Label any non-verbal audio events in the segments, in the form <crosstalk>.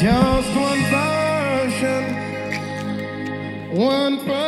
just one version, one version.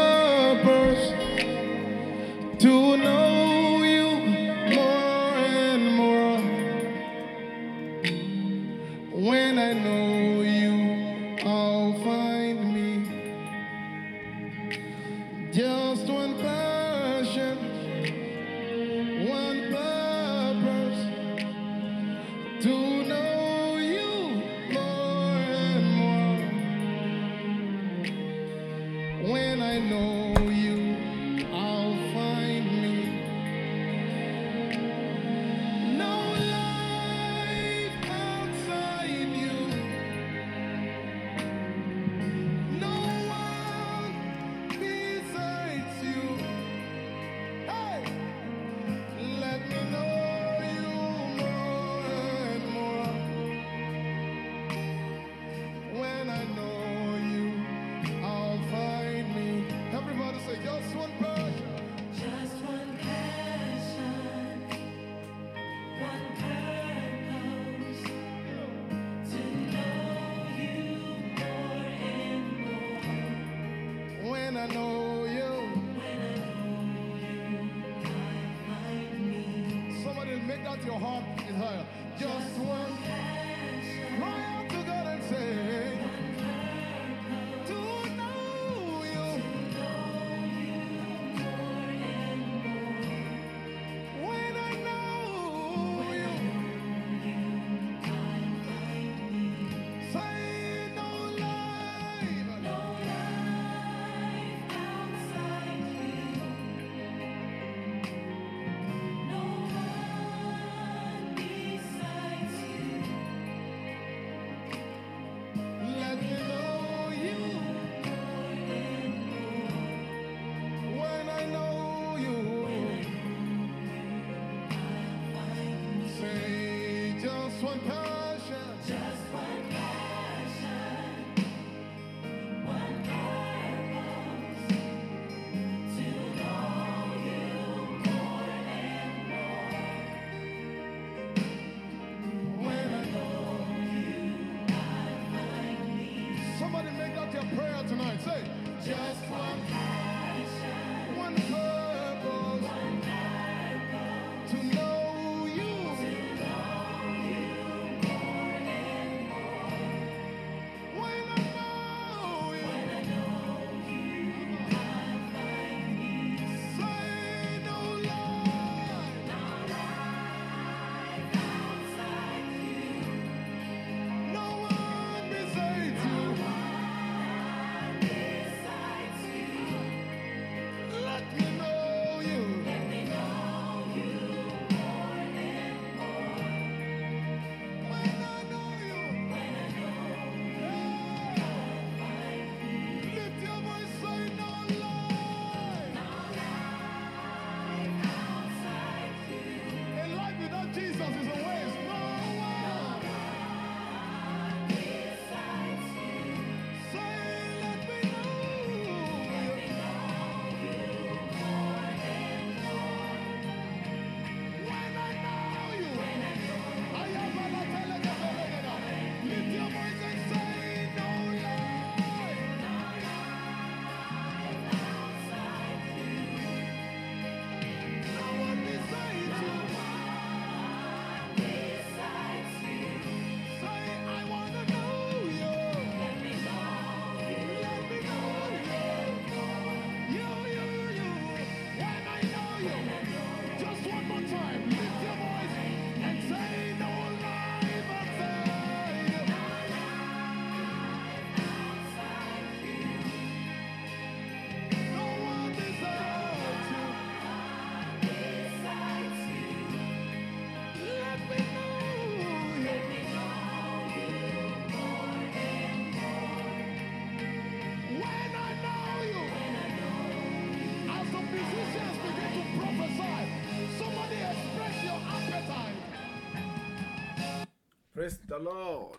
the Lord.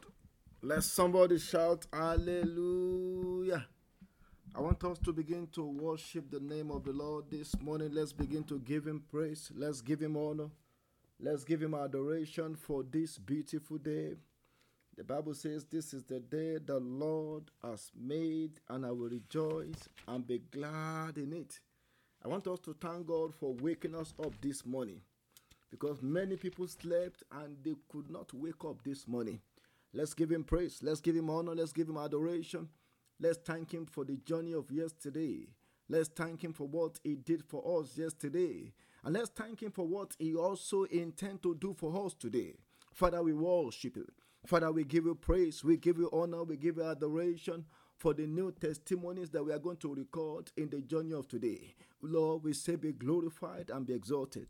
Let somebody shout hallelujah. I want us to begin to worship the name of the Lord this morning. Let's begin to give him praise. Let's give him honor. Let's give him adoration for this beautiful day. The Bible says, This is the day the Lord has made, and I will rejoice and be glad in it. I want us to thank God for waking us up this morning because many people slept and they could not wake up this morning. Let's give him praise, let's give him honor, let's give him adoration. Let's thank him for the journey of yesterday. Let's thank him for what he did for us yesterday. And let's thank him for what he also intend to do for us today. Father, we worship you. Father, we give you praise, we give you honor, we give you adoration for the new testimonies that we are going to record in the journey of today. Lord, we say be glorified and be exalted.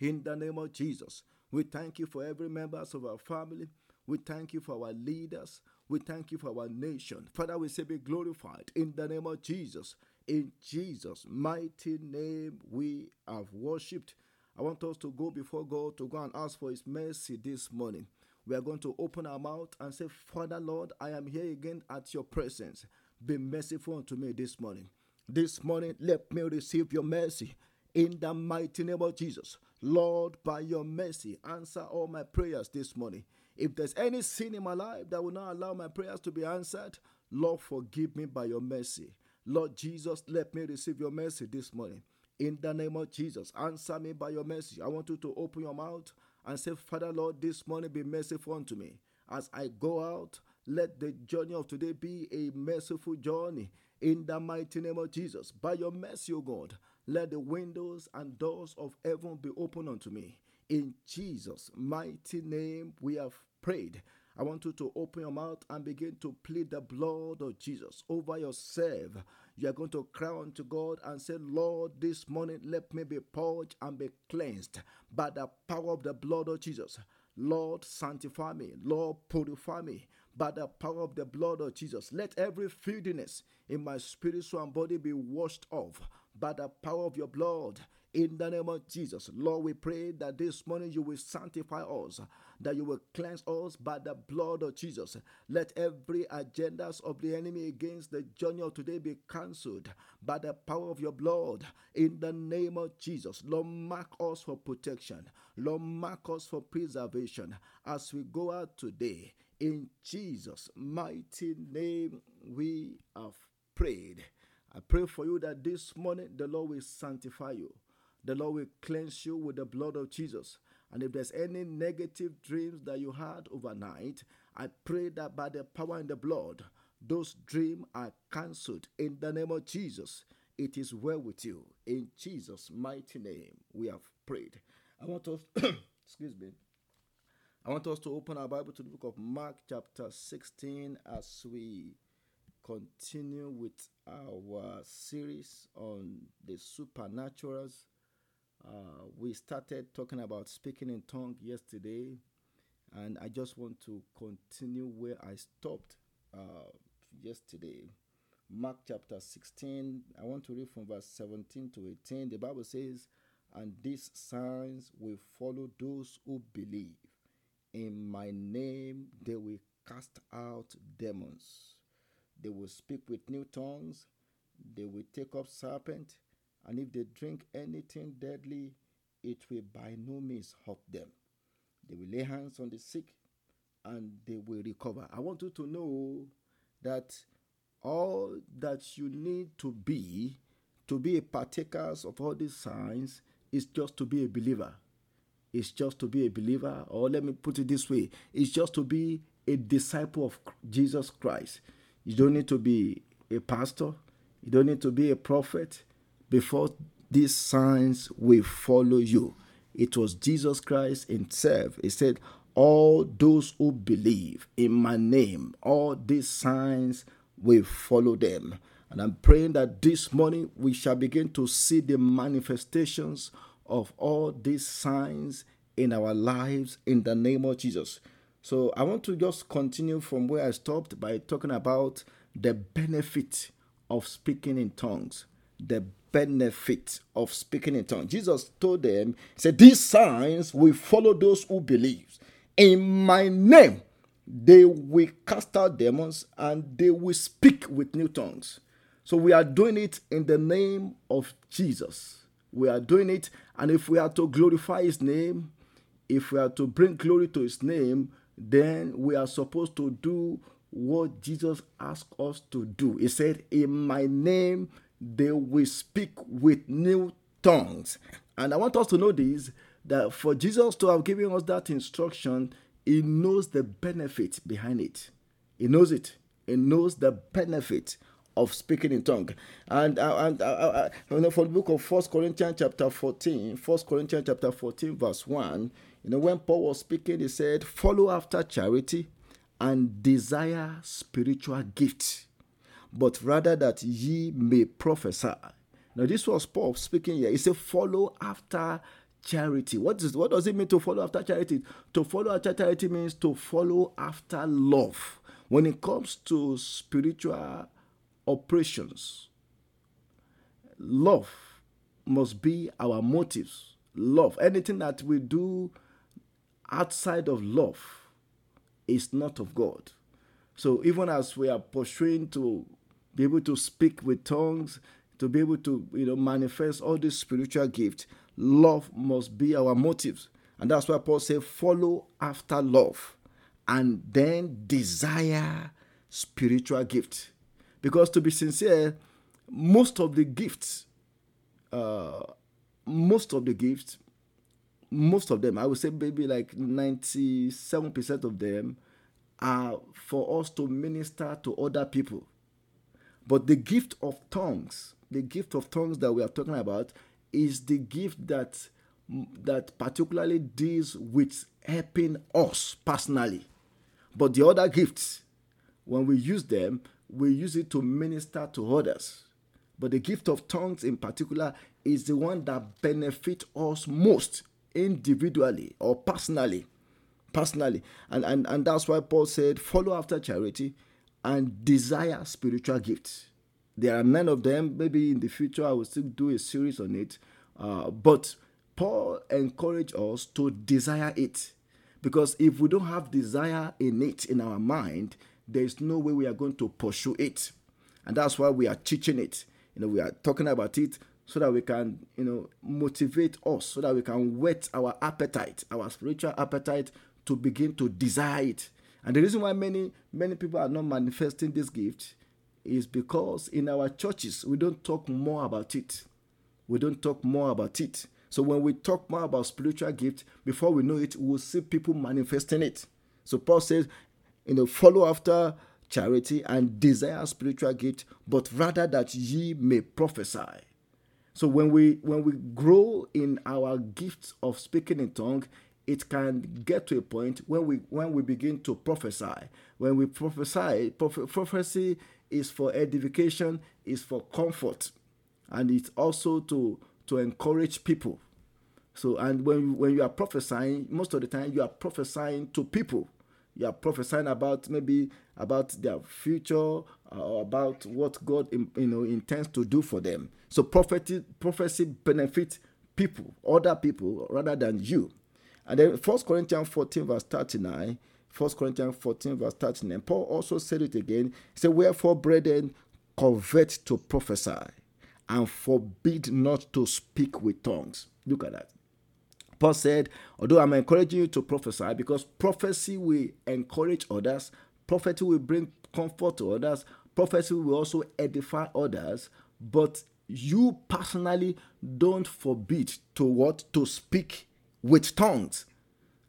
In the name of Jesus, we thank you for every members of our family. We thank you for our leaders. We thank you for our nation. Father, we say be glorified in the name of Jesus. In Jesus' mighty name, we have worshipped. I want us to go before God to go and ask for His mercy this morning. We are going to open our mouth and say, Father, Lord, I am here again at your presence. Be merciful unto me this morning. This morning, let me receive your mercy in the mighty name of Jesus. Lord, by your mercy, answer all my prayers this morning. If there's any sin in my life that will not allow my prayers to be answered, Lord, forgive me by your mercy. Lord Jesus, let me receive your mercy this morning. In the name of Jesus, answer me by your mercy. I want you to open your mouth and say, Father, Lord, this morning be merciful unto me. As I go out, let the journey of today be a merciful journey. In the mighty name of Jesus, by your mercy, O God, let the windows and doors of heaven be open unto me. In Jesus' mighty name, we have prayed. I want you to open your mouth and begin to plead the blood of Jesus over yourself. You are going to cry unto God and say, Lord, this morning let me be purged and be cleansed by the power of the blood of Jesus. Lord, sanctify me. Lord, purify me by the power of the blood of Jesus. Let every filthiness in my spirit, soul, and body be washed off by the power of your blood in the name of Jesus. Lord, we pray that this morning you will sanctify us, that you will cleanse us by the blood of Jesus. Let every agendas of the enemy against the journey of today be cancelled by the power of your blood in the name of Jesus. Lord, mark us for protection. Lord, mark us for preservation as we go out today. In Jesus' mighty name, we have prayed. I pray for you that this morning the Lord will sanctify you. The Lord will cleanse you with the blood of Jesus. And if there's any negative dreams that you had overnight, I pray that by the power in the blood, those dreams are cancelled in the name of Jesus. It is well with you. In Jesus' mighty name, we have prayed. I want us, <coughs> excuse me, I want us to open our Bible to the book of Mark, chapter 16, as we continue with our series on the supernaturals uh, we started talking about speaking in tongue yesterday, and I just want to continue where I stopped uh, yesterday. Mark chapter 16, I want to read from verse 17 to 18. The Bible says, And these signs will follow those who believe. In my name, they will cast out demons. They will speak with new tongues. They will take up serpent and if they drink anything deadly, it will by no means hurt them. They will lay hands on the sick and they will recover. I want you to know that all that you need to be to be a partakers of all these signs is just to be a believer. It's just to be a believer, or let me put it this way it's just to be a disciple of Jesus Christ. You don't need to be a pastor, you don't need to be a prophet, before these signs will follow you. It was Jesus Christ Himself. He said, All those who believe in my name, all these signs will follow them. And I'm praying that this morning we shall begin to see the manifestations of all these signs in our lives in the name of Jesus. So I want to just continue from where I stopped by talking about the benefit of speaking in tongues. The benefit of speaking in tongues. Jesus told them, He said, These signs will follow those who believe. In my name, they will cast out demons and they will speak with new tongues. So we are doing it in the name of Jesus. We are doing it, and if we are to glorify His name, if we are to bring glory to His name, then we are supposed to do what Jesus asked us to do. He said, In my name, they will speak with new tongues. And I want us to know this that for Jesus to have given us that instruction, he knows the benefit behind it. He knows it. He knows the benefit of speaking in tongue. And uh, and uh, uh, know, from the book of First Corinthians chapter 14, First Corinthians chapter 14, verse 1, you know, when Paul was speaking, he said, Follow after charity and desire spiritual gifts, but rather that ye may prophesy. Now, this was Paul speaking here. He said, Follow after charity. What is what does it mean to follow after charity? To follow after charity means to follow after love. When it comes to spiritual operations, love must be our motives. Love. Anything that we do outside of love is not of God. So even as we are pursuing to be able to speak with tongues, to be able to you know manifest all these spiritual gifts, love must be our motives. And that's why Paul said, follow after love and then desire spiritual gift. Because to be sincere, most of the gifts, uh, most of the gifts, most of them, I would say maybe like 97% of them are for us to minister to other people. But the gift of tongues, the gift of tongues that we are talking about, is the gift that that particularly deals with helping us personally. But the other gifts, when we use them, we use it to minister to others. But the gift of tongues in particular is the one that benefit us most individually or personally. Personally. And, and, and that's why Paul said, follow after charity and desire spiritual gifts. There are none of them. Maybe in the future I will still do a series on it. Uh, but Paul encouraged us to desire it. Because if we don't have desire in it in our mind, there is no way we are going to pursue it. And that's why we are teaching it. You know, we are talking about it so that we can, you know, motivate us, so that we can whet our appetite, our spiritual appetite to begin to desire it. And the reason why many many people are not manifesting this gift is because in our churches we don't talk more about it. We don't talk more about it. So when we talk more about spiritual gift, before we know it, we'll see people manifesting it. So Paul says, you know, follow after charity and desire spiritual gift, but rather that ye may prophesy. So when we when we grow in our gifts of speaking in tongue, it can get to a point when we when we begin to prophesy. When we prophesy, prophecy is for edification, is for comfort, and it's also to to encourage people. So, and when when you are prophesying, most of the time you are prophesying to people. You are prophesying about maybe about their future or about what God you know intends to do for them. So, prophecy prophecy benefits people, other people, rather than you. And then First Corinthians 14 verse 39. 1 Corinthians 14 verse 39. Paul also said it again. He said, Wherefore, brethren, covet to prophesy and forbid not to speak with tongues. Look at that. Paul said, although I'm encouraging you to prophesy because prophecy will encourage others, prophecy will bring comfort to others, prophecy will also edify others, but you personally don't forbid to what to speak with tongues.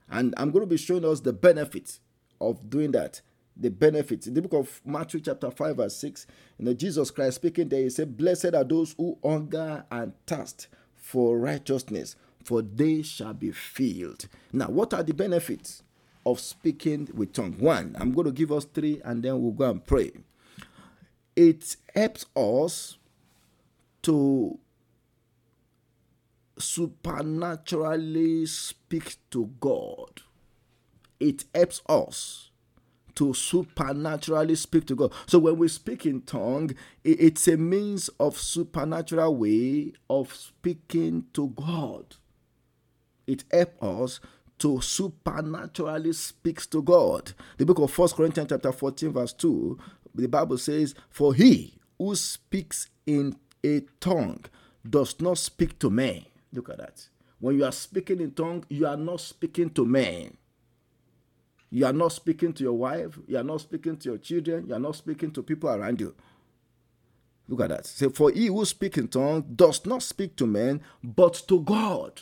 And I'm going to be showing us the benefits of doing that the benefits. In the book of Matthew, chapter 5, verse 6, you know, Jesus Christ speaking there, he said, Blessed are those who hunger and thirst for righteousness, for they shall be filled. Now, what are the benefits of speaking with tongue? One, I'm going to give us three and then we'll go and pray. It helps us to supernaturally speak to God. It helps us to supernaturally speak to God. So when we speak in tongue, it's a means of supernatural way of speaking to God. It helps us to supernaturally speak to God. The book of First Corinthians chapter 14 verse 2, the Bible says, "For he who speaks in a tongue does not speak to men." Look at that. When you are speaking in tongue, you are not speaking to men You are not speaking to your wife, you are not speaking to your children, you are not speaking to people around you. Look at that. Say, for he who speaks in tongues does not speak to men, but to God.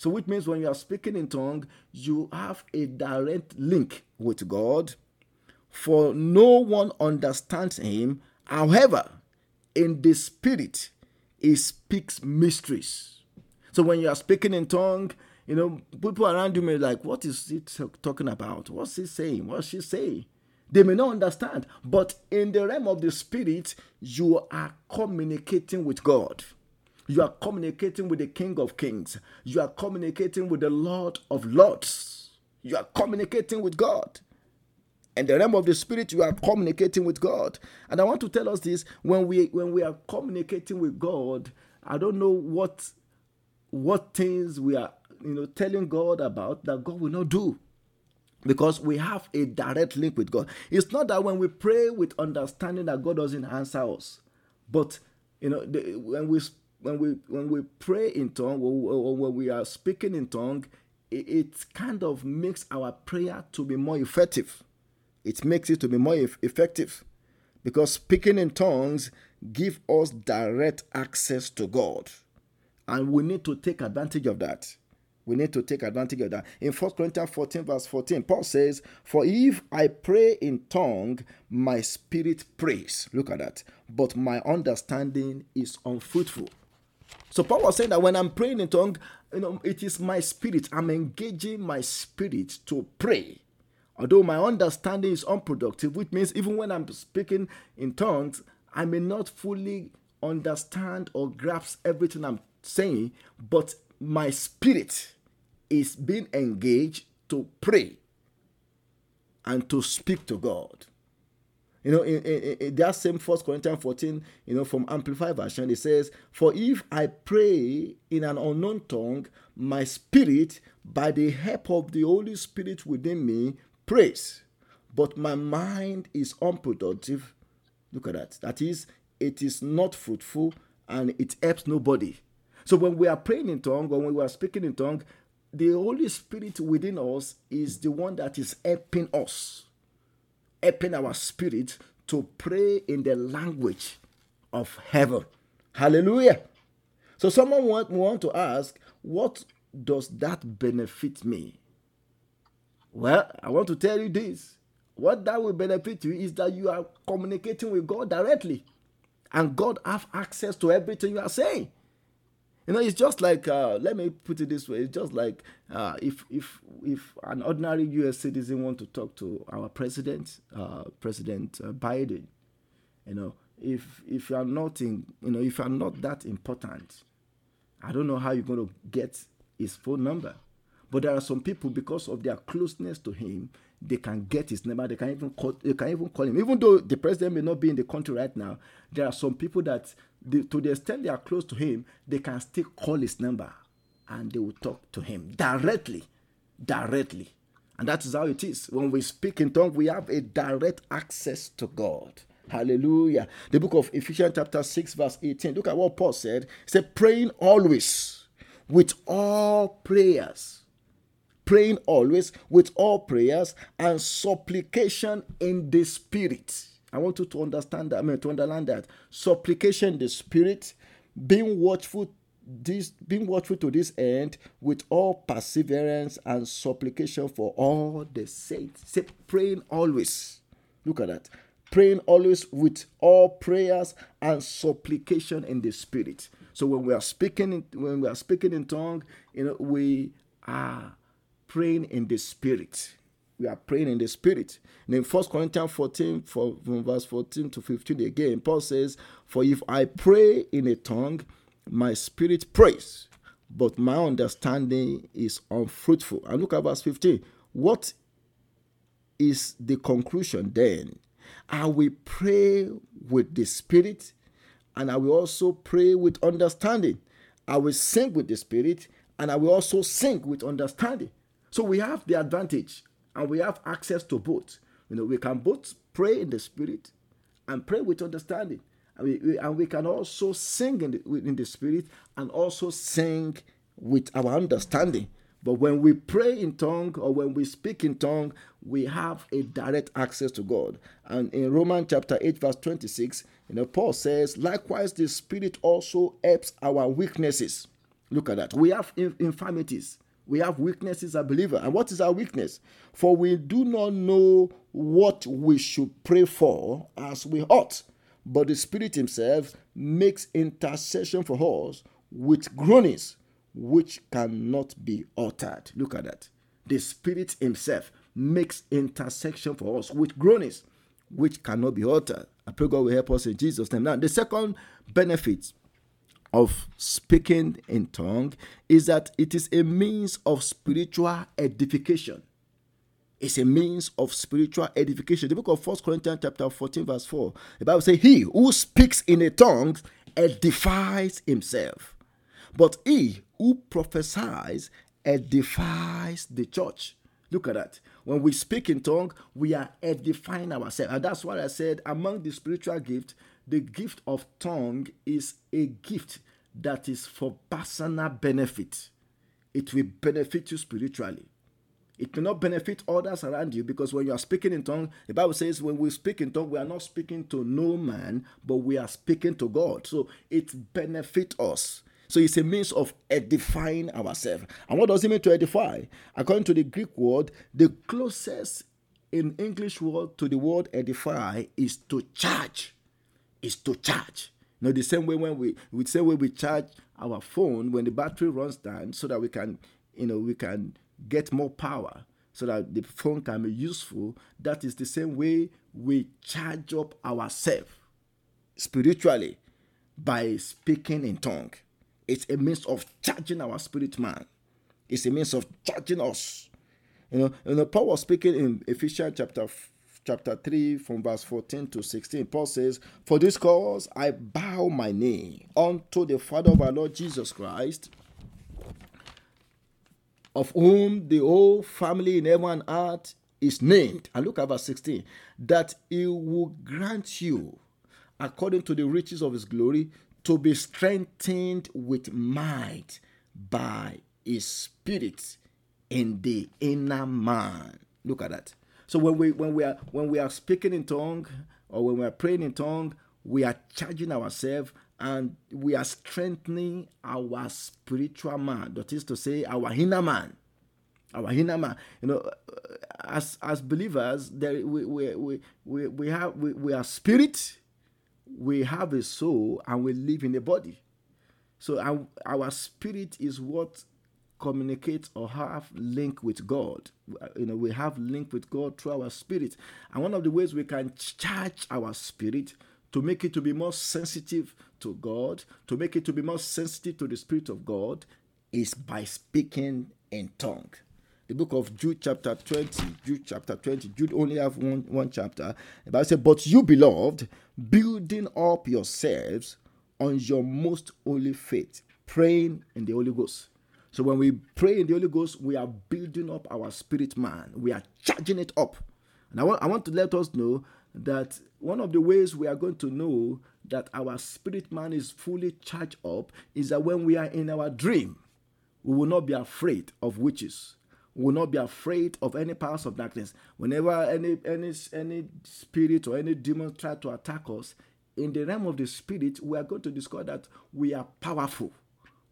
So, which means when you are speaking in tongue, you have a direct link with God. For no one understands him. However, in the spirit, he speaks mysteries. So when you are speaking in tongue, you know, people around you may like, what is he talking about? What's he saying? What's she saying? They may not understand, but in the realm of the spirit, you are communicating with God. You are communicating with the King of Kings. You are communicating with the Lord of Lords. You are communicating with God. In the realm of the spirit, you are communicating with God. And I want to tell us this when we when we are communicating with God, I don't know what what things we are you know telling God about that God will not do because we have a direct link with God. It's not that when we pray with understanding that God doesn't answer us, but you know the, when we when we when we pray in tongue or, when we are speaking in tongue, it, it, kind of makes our prayer to be more effective. It makes it to be more effective because speaking in tongues give us direct access to God, and we need to take advantage of that. We need to take advantage of that. In 1 Corinthians 14, verse 14, Paul says, For if I pray in tongue, my spirit prays. Look at that. But my understanding is unfruitful. So Paul was saying that when I'm praying in tongue, you know, it is my spirit. I'm engaging my spirit to pray. Although my understanding is unproductive, which means even when I'm speaking in tongues, I may not fully understand or grasp everything I'm saying, but my spirit is being engaged to pray and to speak to God. You know, in, in, in, that same First Corinthians 14, you know, from Amplified Version, it says, For if I pray in an unknown tongue, my spirit, by the help of the Holy Spirit within me, prays. But my mind is unproductive. Look at that. That is, it is not fruitful and it helps nobody. So when we are praying in tongue when we are speaking in tongue, the Holy Spirit within us is the one that is helping us, helping our spirit to pray in the language of heaven. Hallelujah. So someone want, want to ask, what does that benefit me? Well, I want to tell you this. What that will benefit you is that you are communicating with God directly. And God have access to everything you are saying. You know, it's just like uh, let me put it this way: it's just like uh, if if if an ordinary U.S. citizen want to talk to our president, uh, President uh, Biden, you know, if if you are not in, you know, if you are not that important, I don't know how you're going to get his phone number. But there are some people because of their closeness to him, they can get his number. They can even call. They can even call him, even though the president may not be in the country right now. There are some people that to the extent they are close to him, they can still call his number and they will talk to him directly. Directly. And that is how it is. When we speak in tongues, we have a direct access to God. Hallelujah. The book of Ephesians, chapter 6, verse 18. Look at what Paul said. He said, praying always with all prayers. Praying always with all prayers and supplication in the spirit I want you to understand that, I mean, to underline that supplication, in the spirit, being watchful, this being watchful to this end with all perseverance and supplication for all the saints. Say praying always. Look at that. Praying always with all prayers and supplication in the spirit. So when we are speaking when we are speaking in tongue, you know, we are praying in the spirit we are praying in the spirit. And in 1 Corinthians 14, from verse 14 to 15 again, Paul says, For if I pray in a tongue, my spirit prays, but my understanding is unfruitful. And look at verse 15. What is the conclusion then? I will pray with the spirit, and I will also pray with understanding. I will sing with the spirit, and I will also sing with understanding. So we have the advantage and we have access to both. You know, we can both pray in the spirit and pray with understanding. And we, we and we can also sing in the, in the spirit and also sing with our understanding. But when we pray in tongue or when we speak in tongue, we have a direct access to God. And in Romans chapter 8, verse 26, you know, Paul says, likewise, the Spirit also helps our weaknesses. Look at that. We have infirmities. We have weaknesses as believer. And what is our weakness? For we do not know what we should pray for as we ought. But the Spirit Himself makes intercession for us with groanings which cannot be uttered. Look at that. The Spirit Himself makes intercession for us with groanings which cannot be uttered. I pray God will help us in Jesus' name. Now, the second benefit of speaking in tongue is that it is a means of spiritual edification. It's a means of spiritual edification. The book of First Corinthians chapter 14, verse 4. The Bible says, He who speaks in a tongue edifies himself. But he who prophesies edifies the church. Look at that. When we speak in tongue, we are edifying ourselves. And that's why I said among the spiritual gift, the gift of tongue is a gift that is for personal benefit. It will benefit you spiritually. It may not benefit others around you because when you are speaking in tongue, the Bible says when we speak in tongue, we are not speaking to no man, but we are speaking to God. So it benefits us. So it's a means of edifying ourselves. And what does it mean to edify? According to the Greek word, the closest in English word to the word edify is to charge. Is to charge. You know, the same way when we the same way we charge our phone when the battery runs down so that we can, you know, we can get more power so that the phone can be useful. That is the same way we charge up ourselves spiritually by speaking in tongue. It's a means of charging our spirit man. It's a means of charging us. You know, you know Paul was speaking in Ephesians chapter chapter 3 from verse 14 to 16 paul says for this cause i bow my knee unto the father of our lord jesus christ of whom the whole family in heaven and earth is named and look at verse 16 that he will grant you according to the riches of his glory to be strengthened with might by his spirit in the inner man. Look at that. So when we when we are when we are speaking in tongue or when we are praying in tongue, we are charging ourselves and we are strengthening our spiritual man. That is to say, our inner man. Our inner man. You know, uh, as as believers, there we we we, we, we have we, we are spirit we have a soul and we live in a body. So our, our spirit is what communicates or have link with God. You know, we have link with God through our spirit. And one of the ways we can charge our spirit to make it to be more sensitive to God, to make it to be more sensitive to the spirit of God is by speaking in tongue the book of Jude chapter 20. Jude chapter 20. Jude only have one, one chapter. The Bible says, But you, beloved, building up yourselves on your most holy faith, praying in the Holy Ghost. So when we pray in the Holy Ghost, we are building up our spirit man. We are charging it up. And I want, I want to let us know that one of the ways we are going to know that our spirit man is fully charged up is that when we are in our dream, we will not be afraid of witches We will not be afraid of any powers of darkness. Whenever any any any spirit or any demon try to attack us, in the realm of the spirit, we are going to discover that we are powerful.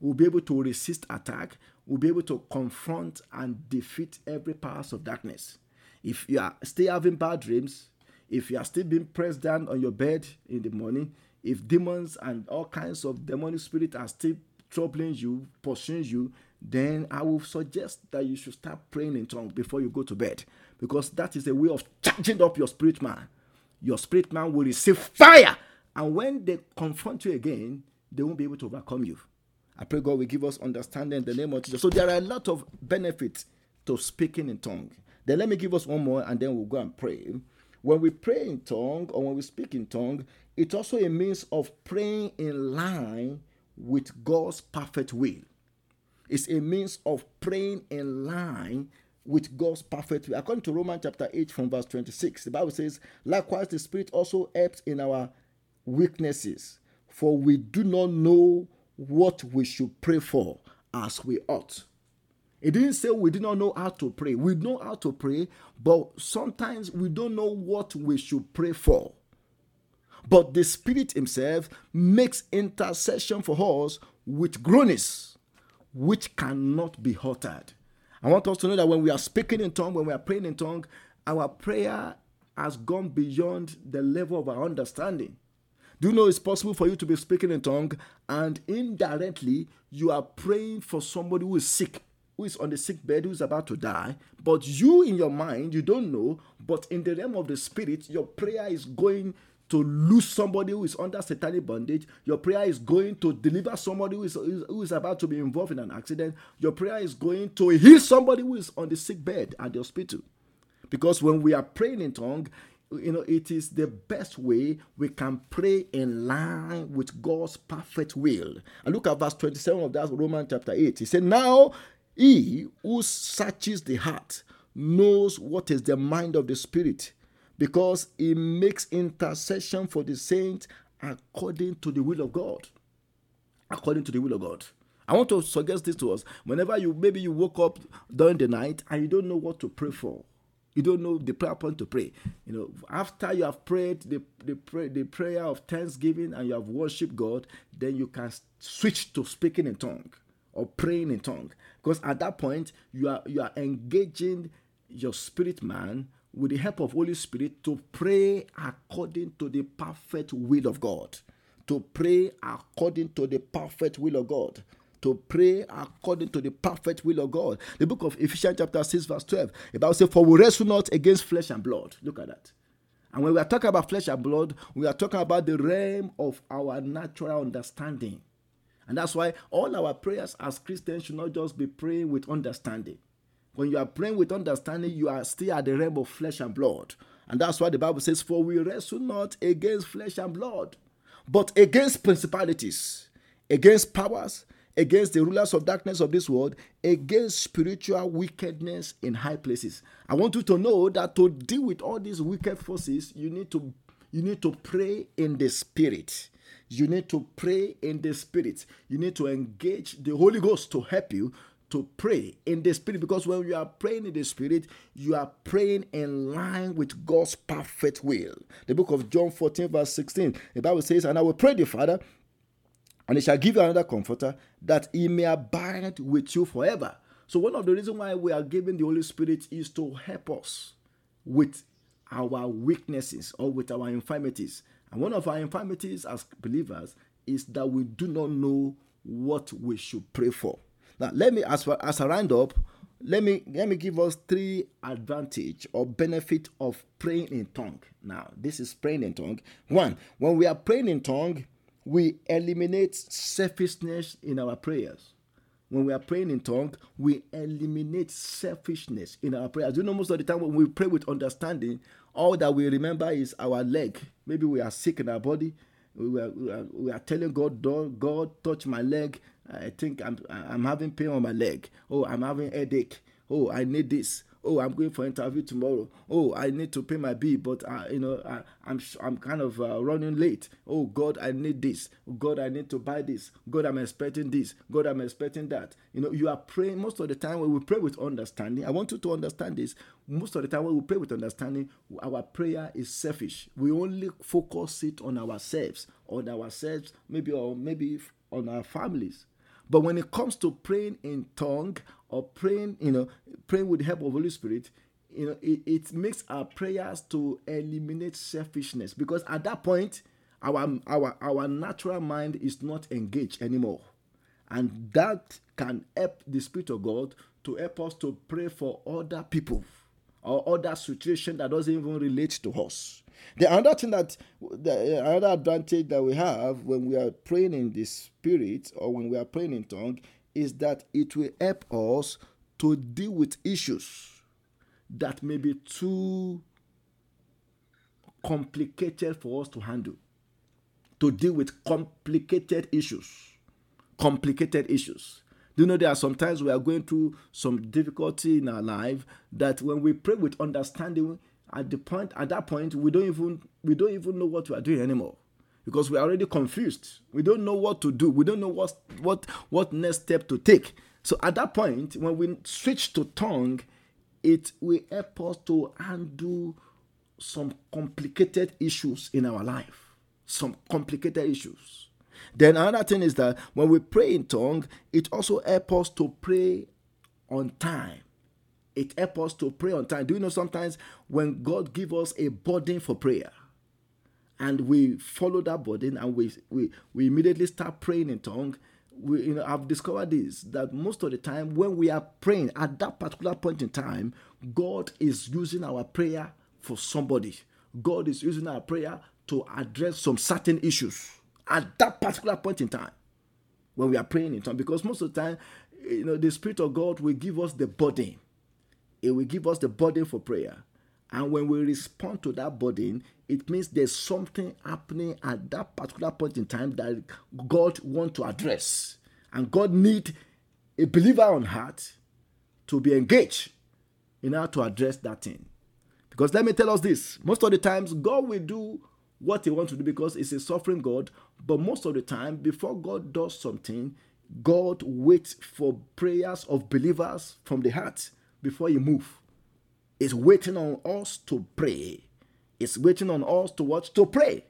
We'll be able to resist attack. We'll be able to confront and defeat every powers of darkness. If you are still having bad dreams, if you are still being pressed down on your bed in the morning, if demons and all kinds of demonic spirits are still troubling you, pursuing you, then I will suggest that you should start praying in tongues before you go to bed because that is a way of charging up your spirit man. Your spirit man will receive fire, and when they confront you again, they won't be able to overcome you. I pray God will give us understanding in the name of Jesus. So there are a lot of benefits to speaking in tongue. Then let me give us one more, and then we'll go and pray. When we pray in tongue or when we speak in tongue, it's also a means of praying in line with God's perfect will It's a means of praying in line with God's perfect will. According to Romans chapter 8 from verse 26, the Bible says, Likewise, the Spirit also helps in our weaknesses, for we do not know what we should pray for as we ought. It didn't say we did not know how to pray. We know how to pray, but sometimes we don't know what we should pray for. But the Spirit Himself makes intercession for us with groanings which cannot be uttered. I want us to know that when we are speaking in tongue, when we are praying in tongue, our prayer has gone beyond the level of our understanding. Do you know it's possible for you to be speaking in tongue and indirectly you are praying for somebody who is sick, who is on the sick bed, who is about to die, but you in your mind, you don't know, but in the realm of the spirit, your prayer is going to lose somebody who is under satanic bondage. Your prayer is going to deliver somebody who is, who is about to be involved in an accident. Your prayer is going to heal somebody who is on the sick bed at the hospital. Because when we are praying in tongue, you know, it is the best way we can pray in line with God's perfect will. And look at verse 27 of that roman chapter 8. He said, Now he who searches the heart knows what is the mind of the Spirit because he makes intercession for the saints according to the will of God. According to the will of God. I want to suggest this to us. Whenever you maybe you woke up during the night and you don't know what to pray for, you don't know the prayer point to pray. You know, after you have prayed the, the, pray, the prayer of thanksgiving and you have worshiped God, then you can switch to speaking in tongue or praying in tongue. Because at that point, you are you are engaging your spirit man with the help of Holy Spirit to pray according to the perfect will of God. To pray according to the perfect will of God. To pray according to the perfect will of God. The book of Ephesians, chapter 6, verse 12. The Bible says, For we wrestle not against flesh and blood. Look at that. And when we are talking about flesh and blood, we are talking about the realm of our natural understanding. And that's why all our prayers as Christians should not just be praying with understanding. When you are praying with understanding, you are still at the realm of flesh and blood. And that's why the Bible says, For we wrestle not against flesh and blood, but against principalities, against powers, against the rulers of darkness of this world, against spiritual wickedness in high places. I want you to know that to deal with all these wicked forces, you need to you need to pray in the spirit. You need to pray in the spirit. You need to engage the Holy Ghost to help you to pray in the spirit because when you are praying in the spirit, you are praying in line with God's perfect will. The book of John 14, verse 16, the Bible says, And I will pray the Father, and he shall give you another comforter that he may abide with you forever. So, one of the reasons why we are given the Holy Spirit is to help us with our weaknesses or with our infirmities. And one of our infirmities as believers is that we do not know what we should pray for. Now, let me, as, as a round up, let me let me give us three advantage or benefit of praying in tongue. Now, this is praying in tongue. One, when we are praying in tongue, we eliminate selfishness in our prayers. When we are praying in tongue, we eliminate selfishness in our prayers. You know, most of the time when we pray with understanding, all that we remember is our leg. Maybe we are sick in our body. We are, we are, we are telling God, God, touch my leg I think I'm I'm having pain on my leg. Oh, I'm having headache. Oh, I need this. Oh, I'm going for interview tomorrow. Oh, I need to pay my bill, but I, you know I, I'm I'm kind of uh, running late. Oh God, I need this. God, I need to buy this. God, I'm expecting this. God, I'm expecting that. You know, you are praying most of the time when we pray with understanding. I want you to understand this. Most of the time when we pray with understanding, our prayer is selfish. We only focus it on ourselves, on ourselves, maybe or maybe on our families. But when it comes to praying in tongue or praying, you know, praying with the help of Holy Spirit, you know, it, it makes our prayers to eliminate selfishness because at that point, our our our natural mind is not engaged anymore, and that can help the Spirit of God to help us to pray for other people or other situation that doesn't even relate to us. The other thing that the other advantage that we have when we are praying in the spirit or when we are praying in tongue is that it will help us to deal with issues that may be too complicated for us to handle. To deal with complicated issues. Complicated issues. Do you know there are sometimes we are going through some difficulty in our life that when we pray with understanding, at the point at that point we don't even we don't even know what we are doing anymore because we are already confused we don't know what to do we don't know what what what next step to take So at that point, when we switch to tongue, it will help us to undo some complicated issues in our life. Some complicated issues. Then another thing is that when we pray in tongue, it also helps us to pray on time. It helps us to pray on time. Do you know sometimes when God gives us a burden for prayer and we follow that burden and we, we, we immediately start praying in tongue, we, you know, I've discovered this that most of the time when we are praying at that particular point in time, God is using our prayer for somebody. God is using our prayer to address some certain issues at that particular point in time when we are praying in tongue. Because most of the time, you know, the Spirit of God will give us the burden. It will give us the burden for prayer. And when we respond to that burden, it means there's something happening at that particular point in time that God wants to address. And God need a believer on heart to be engaged in how to address that thing. Because let me tell us this most of the times, God will do what He wants to do because He's a sovereign God. But most of the time, before God does something, God waits for prayers of believers from the heart before He move. It's waiting on us to pray. It's waiting on us to watch to pray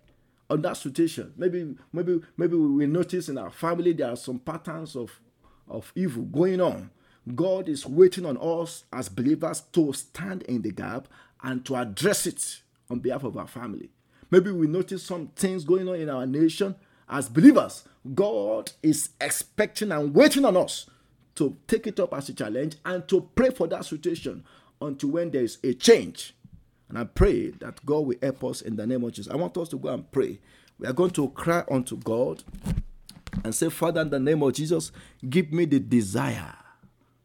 on that situation. Maybe, maybe, maybe we notice in our family there are some patterns of, of evil going on. God is waiting on us as believers to stand in the gap and to address it on behalf of our family. Maybe we notice some things going on in our nation as believers. God is expecting and waiting on us to take it up as a challenge and to pray for that situation until when there is a change. And I pray that God will help us in the name of Jesus. I want us to go and pray. We are going to cry unto God and say, Father, in the name of Jesus, give me the desire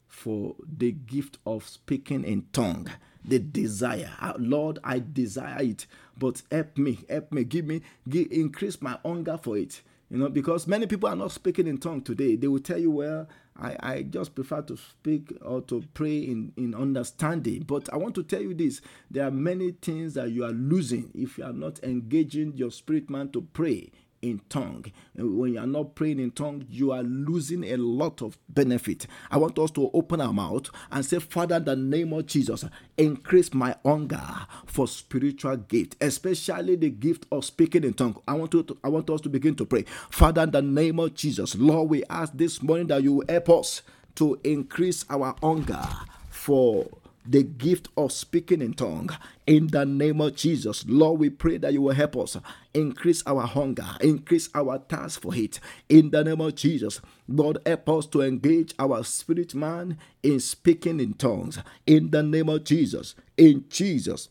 for the gift of speaking in tongue the desire. Ah, Lord, I desire it, but help me, help me, give me, give, increase my hunger for it. You know, because many people are not speaking in tongue today. They will tell you, well, I, I just prefer to speak or to pray in, in understanding. But I want to tell you this there are many things that you are losing if you are not engaging your spirit man to pray in tongue. When you are not praying in tongue, you are losing a lot of benefit. I want us to open our mouth and say, Father, the name of Jesus, increase my hunger for spiritual gift, especially the gift of speaking in tongue. I want to, I want us to begin to pray. Father, the name of Jesus, Lord, we ask this morning that you help us to increase our hunger for the gift of speaking in tongue in the name of Jesus. Lord, we pray that you will help us increase our hunger, increase our thirst for it in the name of Jesus. Lord, help us to engage our spirit man in speaking in tongues in the name of Jesus. In Jesus'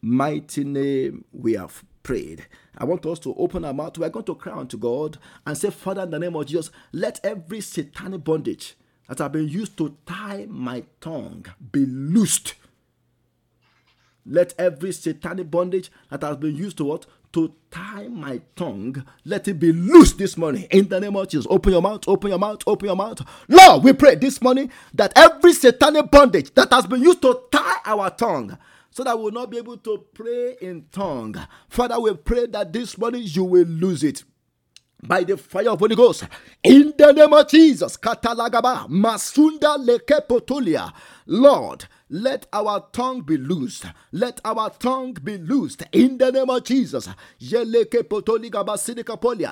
mighty name, we have prayed. I want us to open our mouth. We're going to cry unto God and say, Father, in the name of Jesus, let every satanic bondage that have been used to tie my tongue be loosed. Let every satanic bondage that has been used to what? To tie my tongue, let it be loosed this morning in the name of Jesus. Open your mouth, open your mouth, open your mouth. Lord, we pray this morning that every satanic bondage that has been used to tie our tongue, so that we will not be able to pray in tongue. Father, we pray that this morning you will lose it by the fire of Holy Ghost. In the name of Jesus, Katalagaba, Masunda Lekepotolia. Lord, let our tongue be loosed. Let our tongue be loosed. In the name of Jesus.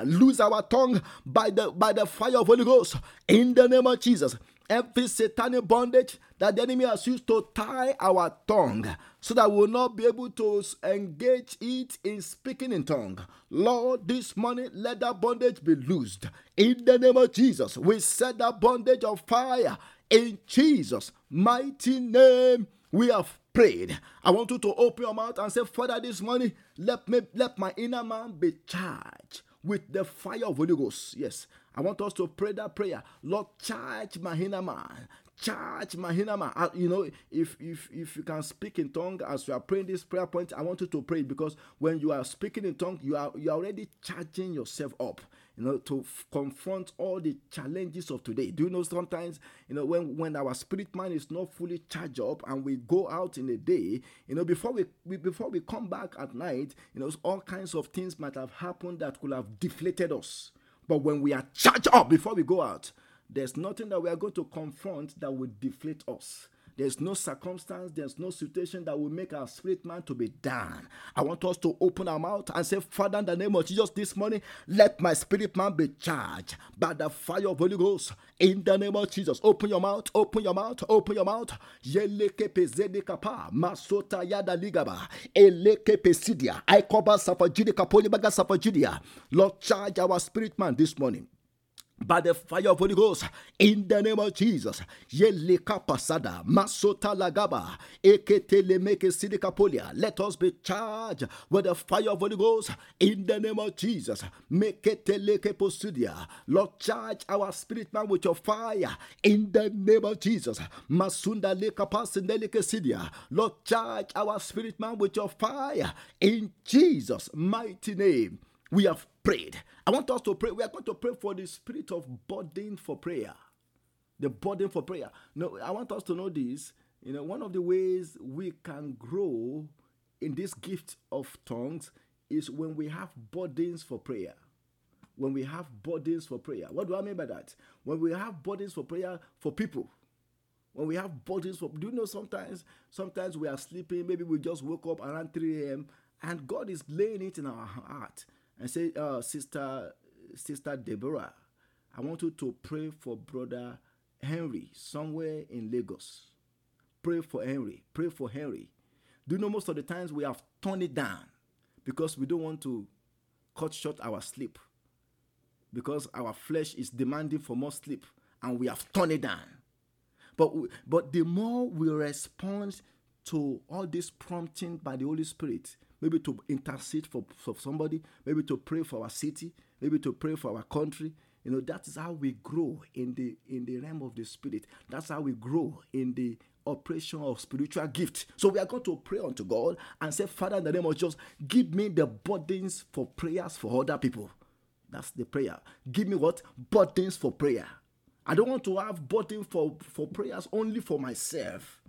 Lose our tongue by the by the fire of Holy Ghost. In the name of Jesus every satanic bondage that the enemy has used to tie our tongue so that we will not be able to engage it in speaking in tongue. Lord, this morning let that bondage be loosed. In the name of Jesus, we set that bondage of fire in Jesus' mighty name. We have prayed. I want you to open your mouth and say, Father, this morning, let me let my inner man be charged with the fire of Holy Ghost. Yes, I want us to pray that prayer. Lord, charge my inner man. Charge. Uh, you know, if if if you can speak in tongue as you are praying this prayer point, I want you to pray because when you are speaking in tongue, you are you are already charging yourself up you know, to f- confront all the challenges of today. Do you know sometimes, you know, when when our spirit man is not fully charged up and we go out in the day, you know, before we, we before we come back at night, you know, all kinds of things might have happened that could have deflated us. But when we are charged up before we go out, There's nothing that we are going to confront that will deflate us. There's no circumstance, there's no situation that will make our spirit man to be down. I want us to open our mouth and say, Father, in the name of Jesus, this morning, let my spirit man be charged by the fire of Holy Ghost. In the name of Jesus, open your mouth, open your mouth, open your mouth. Masota yada ligaba, eleke pesidia. I cover Safajudia, Kapolibaga Safajudia. Lord, charge our spirit man this morning by the fire of Holy Ghost in the name of Jesus. Yeleka pasada masota lagaba eketele meke sidikapolia. Let us be charged with the fire of Holy Ghost in the name of Jesus. Meketeleke posudia. Lord, charge our spirit man with your fire in the name of Jesus. Masunda leka pasendeleke sidia. Lord, charge our spirit man with your fire in Jesus' mighty name. We have prayed. I want us to pray. We are going to pray for the spirit of burden for prayer. The burden for prayer. No, I want us to know this. You know, one of the ways we can grow in this gift of tongues is when we have burdens for prayer. When we have burdens for prayer. What do I mean by that? When we have burdens for prayer for people. When we have burdens for do you know sometimes sometimes we are sleeping, maybe we just woke up around 3 a.m. and God is laying it in our heart and say, uh, Sister, Sister Deborah, I want you to pray for Brother Henry somewhere in Lagos. Pray for Henry. Pray for Henry. Do you know most of the times we have turned it down because we don't want to cut short our sleep because our flesh is demanding for more sleep and we have turned it down. But, but the more we respond to all this prompting by the Holy Spirit, maybe to intercede for, for somebody, maybe to pray for our city, maybe to pray for our country. You know, that is how we grow in the in the realm of the spirit. That's how we grow in the operation of spiritual gift. So we are going to pray unto God and say, Father, in the name of Jesus, give me the burdens for prayers for other people. That's the prayer. Give me what? Burdens for prayer. I don't want to have burden for, for prayers only for myself.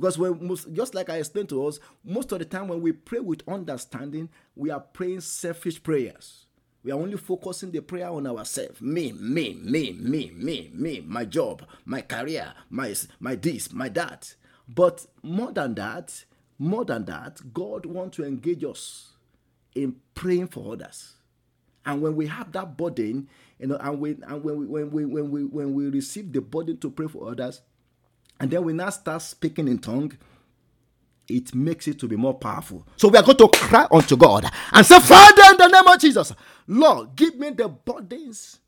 Because when most, just like I explained to us, most of the time when we pray with understanding, we are praying selfish prayers. We are only focusing the prayer on ourselves. Me, me, me, me, me, me, my job, my career, my my this, my that. But more than that, more than that, God wants to engage us in praying for others. And when we have that burden, you know, and when and when we when we when we when we receive the burden to pray for others, and then we now start speaking in tongue, it makes it to be more powerful. So we are going to cry unto God and say, Father, in the name of Jesus, Lord, give me the burdens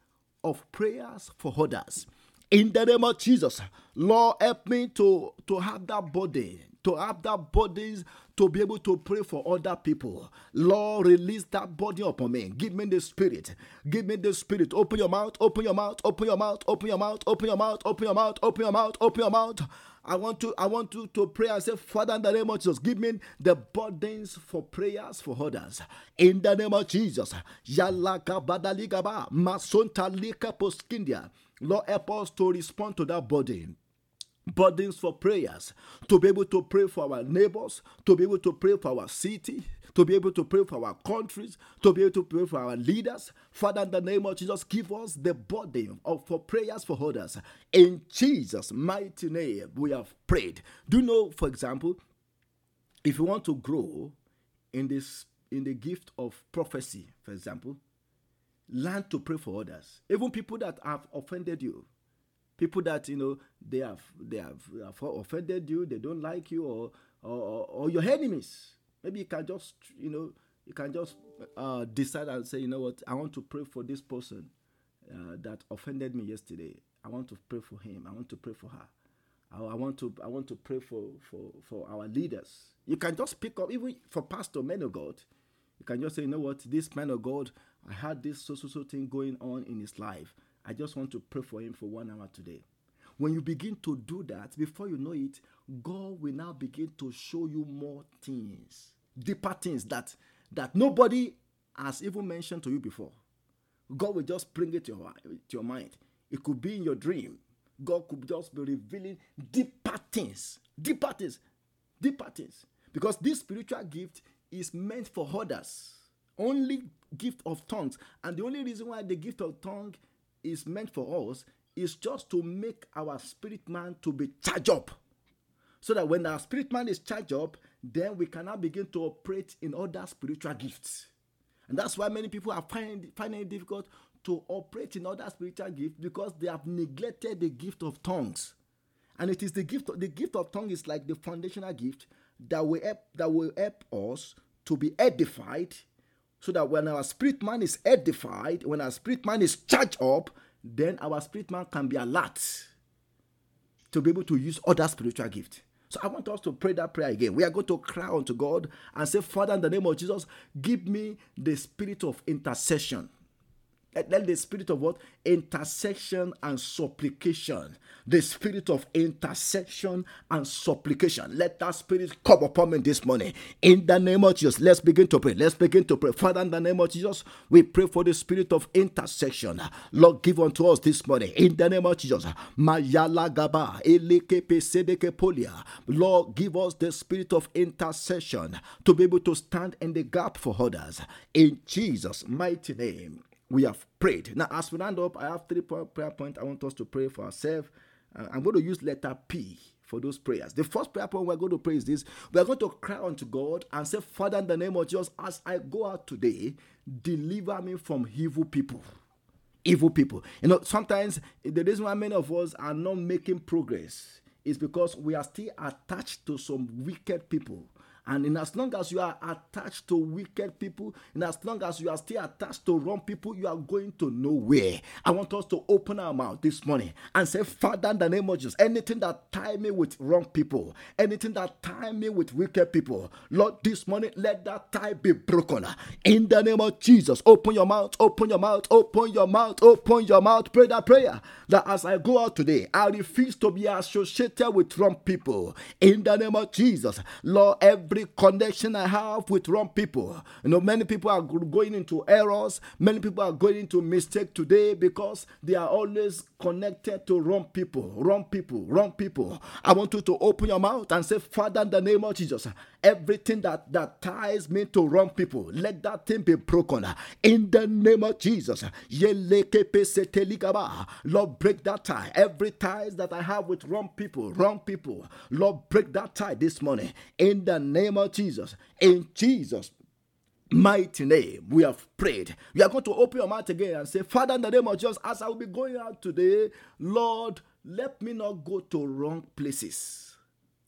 of prayers for others. In the name of Jesus, Lord, help me to, to have that burden, to have that burdens to be able to pray for other people. Lord, release that body upon me. Give me the spirit. Give me the spirit. Open your mouth, open your mouth, open your mouth, open your mouth, open your mouth, open your mouth, open your mouth, open your mouth. I want to I want to, to pray and say, Father, in the name of Jesus, give me the burdens for prayers for others. In the name of Jesus. Masonta lika. Lord, help us to respond to that burden burdens for prayers, to be able to pray for our neighbors, to be able to pray for our city, to be able to pray for our countries, to be able to pray for our leaders. Father, in the name of Jesus, give us the burden of for prayers for others. In Jesus' mighty name, we have prayed. Do you know, for example, if you want to grow in this in the gift of prophecy, for example, learn to pray for others, even people that have offended you people that you know they have they have, have offended you they don't like you or, or or your enemies. Maybe you can just you know you can just uh, decide and say you know what? I want to pray for this person uh, that offended me yesterday. I want to pray for him. I want to pray for her. I, I want to i want to pray for for for our leaders. You can just pick up even for pastor men of god you can just say you know what? This man of god i had this so so so thing going on in his life I just want to pray for him for one hour today. When you begin to do that, before you know it, God will now begin to show you more things, deeper things that that nobody has even mentioned to you before. God will just bring it to your, to your mind. It could be in your dream. God could just be revealing deeper things, deeper things, deeper things. Because this spiritual gift is meant for others. Only gift of tongues. And the only reason why the gift of tongue is meant for us is just to make our spirit man to be charged up. So that when our spirit man is charged up, then we can now begin to operate in other spiritual gifts. And that's why many people are finding, finding it difficult to operate in other spiritual gifts because they have neglected the gift of tongues. And it is the gift of, the gift of tongue is like the foundational gift that will help that will help us to be edified so that when our spirit man is edified, when our spirit man is charged up, then our spirit man can be alert to be able to use other spiritual gifts. So I want us to pray that prayer again. We are going to cry unto God and say, Father, in the name of Jesus, give me the spirit of intercession. Let, the spirit of what? Intercession and supplication. The spirit of intercession and supplication. Let that spirit come upon me this morning. In the name of Jesus, let's begin to pray. Let's begin to pray. Father, in the name of Jesus, we pray for the spirit of intercession. Lord, give unto us this morning. In the name of Jesus. Lord, give us the spirit of intercession to be able to stand in the gap for others. In Jesus' mighty name we have prayed. Now, as we round up, I have three prayer points I want us to pray for ourselves. Uh, I'm going to use letter P for those prayers. The first prayer point we're going to pray is this we are going to cry unto God and say, Father, in the name of Jesus, as I go out today, deliver me from evil people. Evil people. You know, sometimes the reason why many of us are not making progress is because we are still attached to some wicked people and in as long as you are attached to wicked people, and as long as you are still attached to wrong people, you are going to nowhere. I want us to open our mouth this morning and say, Father, in the name of Jesus, anything that tie me with wrong people, anything that tie me with wicked people, Lord, this morning, let that tie be broken. In the name of Jesus, open your mouth, open your mouth, open your mouth, open your mouth. Pray that prayer that as I go out today, I refuse to be associated with wrong people. In the name of Jesus, Lord, every every connection I have with wrong people. You know, many people are going into errors, many people are going into mistake today because they are always connected to wrong people, wrong people, wrong people. I want you to open your mouth and say, Father, in the name of Jesus, everything that, that ties me to wrong people, let that thing be broken. In the name of Jesus, Lord, break that tie. Every ties that I have with wrong people, wrong people, Lord, break that tie this morning. In the name name of Jesus. In Jesus' mighty name, we have prayed. we are going to open your mouth again and say, Father, in the name of Jesus, as I will be going out today, Lord, let me not go to wrong places.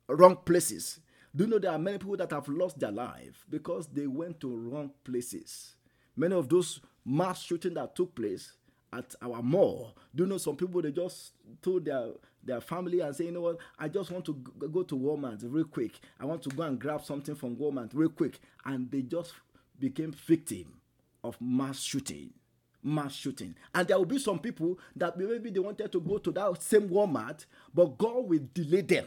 Wrong places. Do you know there are many people that have lost their life because they went to wrong places? Many of those mass shootings that took place at our mall. Do you know some people they just told their their family and say, you know what, I just want to go to Walmart real quick. I want to go and grab something from Walmart real quick, and they just became victim of mass shooting. Mass shooting, and there will be some people that maybe they wanted to go to that same Walmart, but God will delay them.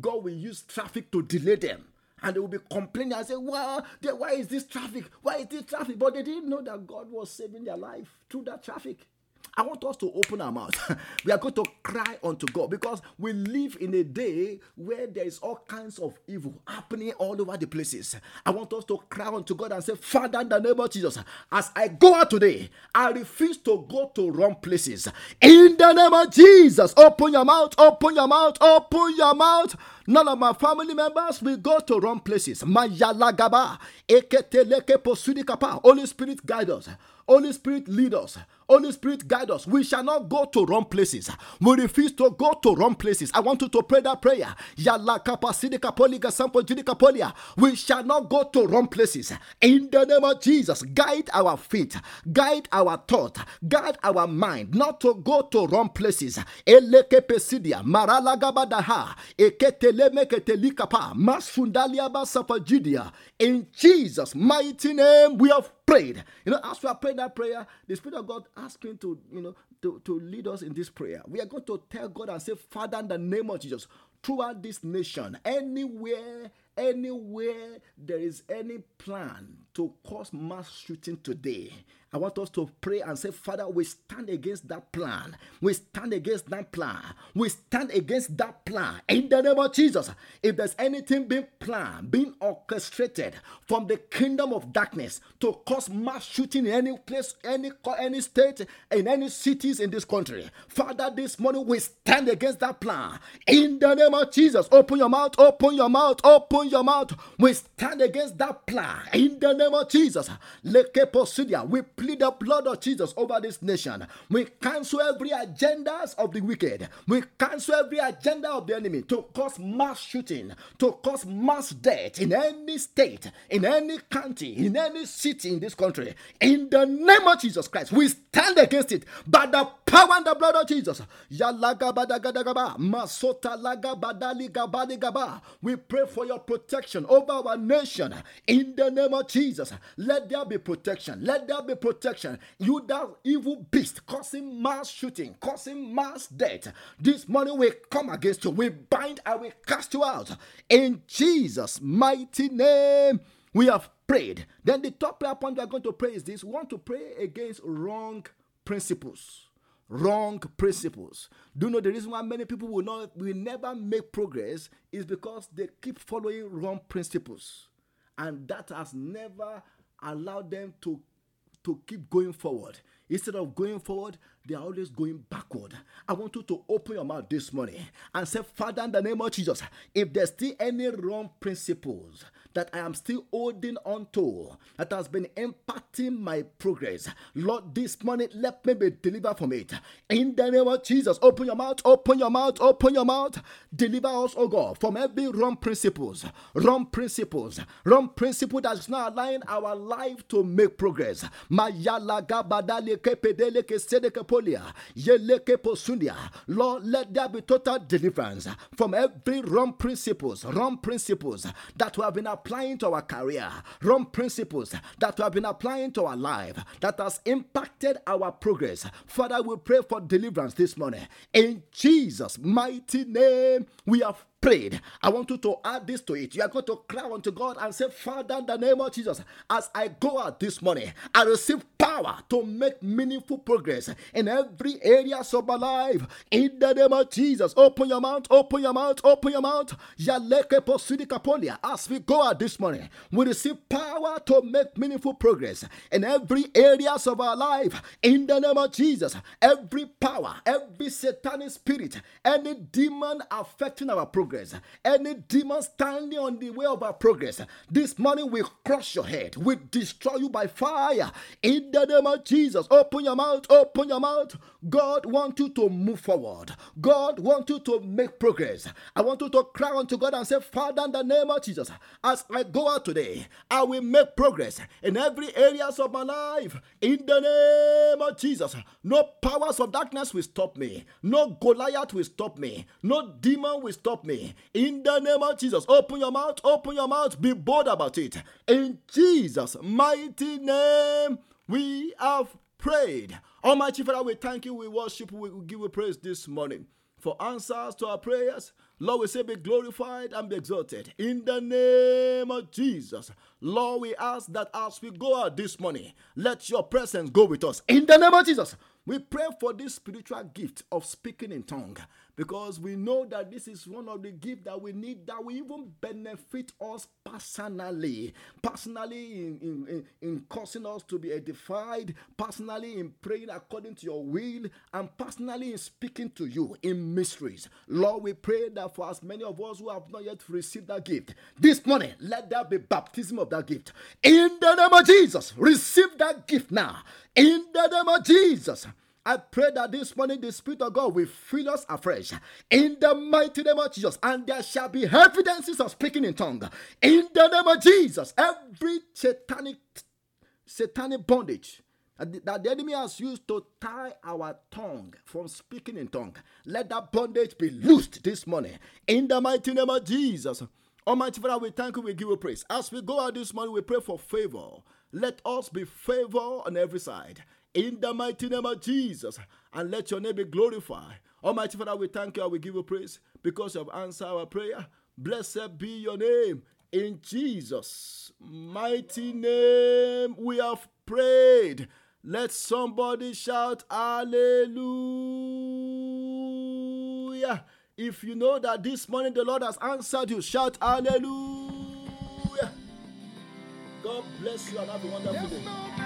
God will use traffic to delay them and they will be complaining and say, Well, why is this traffic? Why is this traffic? But they didn't know that God was saving their life through that traffic. I want us to open our mouth. <laughs> we are going to cry unto God because we live in a day where there is all kinds of evil happening all over the places. I want us to cry unto God and say, Father, in the name of Jesus, as I go out today, I refuse to go to wrong places. In the name of Jesus, open your mouth, open your mouth, open your mouth. None of my family members will go to wrong places. Mayalagaba, eketeleke posudikapa. Holy Spirit guide us. Holy Spirit lead us. Holy Spirit guide us. We shall not go to wrong places. We refuse to go to wrong places. I want you to pray that prayer. We shall not go to wrong places. In the name of Jesus, guide our feet, guide our thought, guide our mind, not to go to wrong places. In Jesus' mighty name, we have prayed. You know, as we are praying that prayer, the Spirit of God asking to, you know, to, to lead us in this prayer. We are going to tell God and say, Father, in the name of Jesus, throughout this nation, anywhere Anywhere there is any plan to cause mass shooting today, I want us to pray and say, Father, we stand against that plan. We stand against that plan. We stand against that plan. In the name of Jesus, if there's anything being planned, being orchestrated from the kingdom of darkness to cause mass shooting in any place, any any state, in any cities in this country, Father, this morning we stand against that plan. In the name of Jesus, open your mouth, open your mouth, open your mouth. We stand against that plan. In the name of Jesus, we plead the blood of Jesus over this nation. We cancel every agendas of the wicked. We cancel every agenda of the enemy to cause mass shooting, to cause mass death in any state, in any county, in any city in this country. In the name of Jesus Christ, we stand against it by the power and the blood of Jesus. We pray for your protection over our nation in the name of Jesus. Let there be protection. Let there be protection. You that evil beast causing mass shooting, causing mass death. This morning we come against you. We bind and we cast you out. In Jesus' mighty name, we have prayed. Then the top prayer point we are going to pray is this: we want to pray against wrong principles wrong principles. Do you know the reason why many people will not will never make progress is because they keep following wrong principles. And that has never allowed them to, to keep going forward. Instead of going forward, they are always going backward. I want you to open your mouth this morning and say, Father, in the name of Jesus, if there's still any wrong principles that I am still holding on to that has been impacting my progress. Lord, this morning let me be delivered from it. In the name of Jesus, open your mouth, open your mouth, open your mouth. Deliver us, oh God, from every wrong principles, wrong principles, wrong principle that is not allowing our life to make progress. Lord, let there be total deliverance from every wrong principles, wrong principles that have been applying to our career, wrong principles that we have been applying to our life that has impacted our progress. Father, we pray for deliverance this morning. In Jesus' mighty name, we have prayed, I want you to add this to it. You are going to cry unto God and say, Father, in the name of Jesus, as I go out this morning, I receive power to make meaningful progress in every area of my life. In the name of Jesus, open your mouth, open your mouth, open your mouth. As we go out this morning, we receive power to make meaningful progress in every areas of our life. In the name of Jesus, every power, every satanic spirit, any demon affecting our progress progress. Any demon standing on the way of our progress, this morning we crush your head. We destroy you by fire. In the name of Jesus, open your mouth, open your mouth. God wants you to move forward. God wants you to make progress. I want you to cry unto God and say, Father, in the name of Jesus, as I go out today, I will make progress in every areas of my life. In the name of Jesus, no powers of darkness will stop me. No Goliath will stop me. No demon will stop me. In the name of Jesus, open your mouth, open your mouth, be bold about it. In Jesus' mighty name, we have prayed. Almighty Father, we thank you, we worship, we give you praise this morning for answers to our prayers. Lord, we say, be glorified and be exalted. In the name of Jesus. Lord, we ask that as we go out this morning, let your presence go with us. In the name of Jesus. We pray for this spiritual gift of speaking in tongue because we know that this is one of the gifts that we need that will even benefit us personally. Personally in, in, in, in causing us to be edified personally in praying according to your will and personally in speaking to you in mysteries. Lord we pray that for as many of us who have not yet received that gift this morning let there be baptism of that gift. In the name of jesus receive that gift now. In the name of jesus I pray that this morning the Spirit of God will fill us afresh in the mighty name of Jesus, and there shall be evidences of speaking in tongue in the name of Jesus. Every satanic satanic bondage that the enemy has used to tie our tongue from speaking in tongue, let that bondage be loosed this morning in the mighty name of Jesus. Almighty Father, we thank you, we give you praise. As we go out this morning, we pray for favor. Let us be favor on every side in the mighty name of Jesus, and let your name be glorified. Almighty Father, we thank you and we give you praise because you have answered our prayer. Blessed be your name In Jesus' mighty name, we have prayed. Let somebody shout Hallelujah. If you know that this morning the Lord has answered you, shout Hallelujah. God bless you and have a wonderful day.